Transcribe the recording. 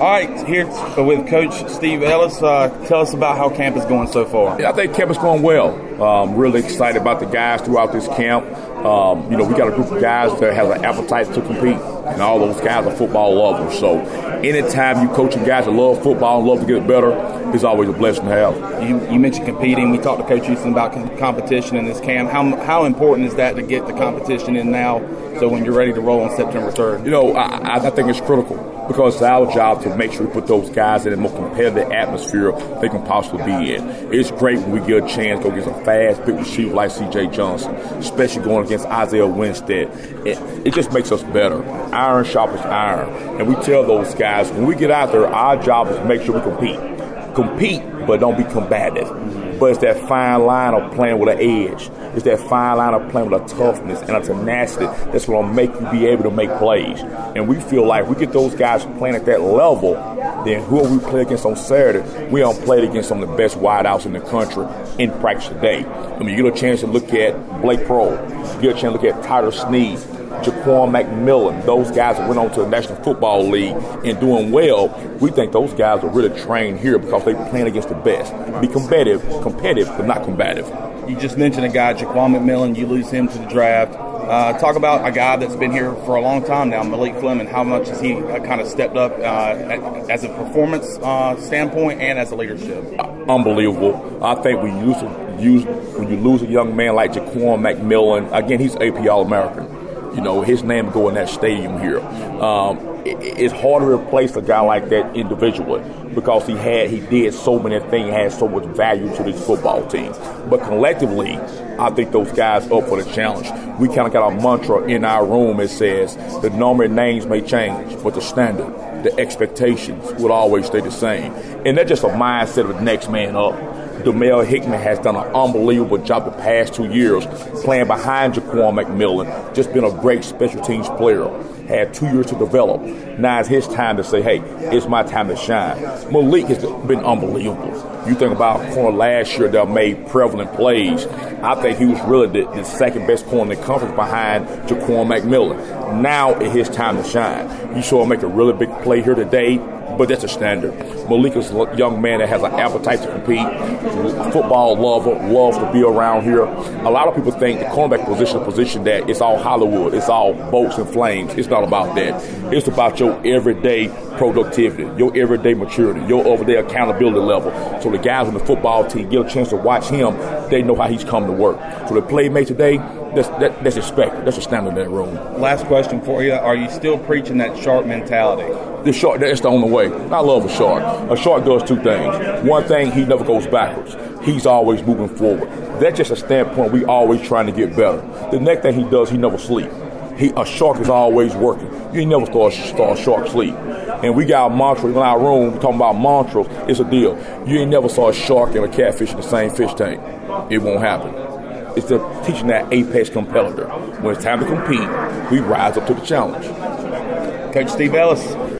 All right, here with Coach Steve Ellis. Uh, tell us about how camp is going so far. Yeah, I think camp is going well. Um, really excited about the guys throughout this camp. Um, you know, we got a group of guys that has an appetite to compete, and all those guys are football lovers. So, anytime you coaching guys that love football and love to get better, it's always a blessing to have. You, you mentioned competing. We talked to Coach Houston about competition in this camp. How, how important is that to get the competition in now so when you're ready to roll on September 3rd? You know, I, I think it's critical because it's our job to make sure we put those guys in a more competitive atmosphere they can possibly be in. It's great when we get a chance to go get some fast, big receiver like C.J. Johnson, especially going against Isaiah Winstead. It, it just makes us better. Iron sharpens iron. And we tell those guys, when we get out there, our job is to make sure we compete. Compete, but don't be combative. But it's that fine line of playing with an edge. It's that fine line of playing with a toughness and a tenacity that's going to make you be able to make plays. And we feel like we get those guys playing at that level, then who we play against on Saturday, we don't play against some of the best wideouts in the country in practice today. I mean, you get a chance to look at Blake Proehl, you get a chance to look at Tyler Snead, Jaquan McMillian, those guys that went on to the National Football League and doing well, we think those guys are really trained here because they're playing against the best. Be competitive, competitive, but not combative. You just mentioned a guy, Jaquan McMillian, you lose him to the draft. Uh, talk about a guy that's been here for a long time now, Malik Fleming. How much has he uh, kind of stepped up uh, as a performance uh, standpoint and as a leadership? Unbelievable. I think we use, use when you lose a young man like Jaquan McMillian, again, he's AP All American. You know, his name go in that stadium here. Um, it, it's hard to replace a guy like that individually because he had he did so many things, had so much value to this football team. But collectively, I think those guys up for the challenge. We kind of got a mantra in our room. It says the number names may change, but the standard, the expectations will always stay the same. And that's just a mindset of the next man up. Demel Hickman has done an unbelievable job the past two years playing behind Jaquan McMillian. Just been a great special teams player. Had two years to develop. Now it's his time to say, hey, it's my time to shine. Malik has been unbelievable. You think about corner last year that made prevalent plays. I think he was really the, the second best corner in the conference behind Jaquan McMillian. Now it's his time to shine. You saw him make a really big play here today but that's a standard. Malik is a young man that has an appetite to compete, football lover, loves to be around here. A lot of people think the cornerback position position that it's all Hollywood, it's all boats and flames. It's not about that. It's about your everyday productivity, your everyday maturity, your everyday accountability level. So the guys on the football team get a chance to watch him, they know how he's come to work. So the playmate today, that's, that, that's expected. That's a standard in that room. Last question for you. Are you still preaching that sharp mentality? The shark, that's the only way. I love a shark. A shark does two things. One thing, he never goes backwards. He's always moving forward. That's just a standpoint we always trying to get better. The next thing he does, he never sleep. He, a shark is always working. You ain't never saw a, saw a shark sleep. And we got mantra in our room talking about mantras. It's a deal. You ain't never saw a shark and a catfish in the same fish tank. It won't happen. It's the teaching that apex competitor. When it's time to compete, we rise up to the challenge. Coach Steve Ellis,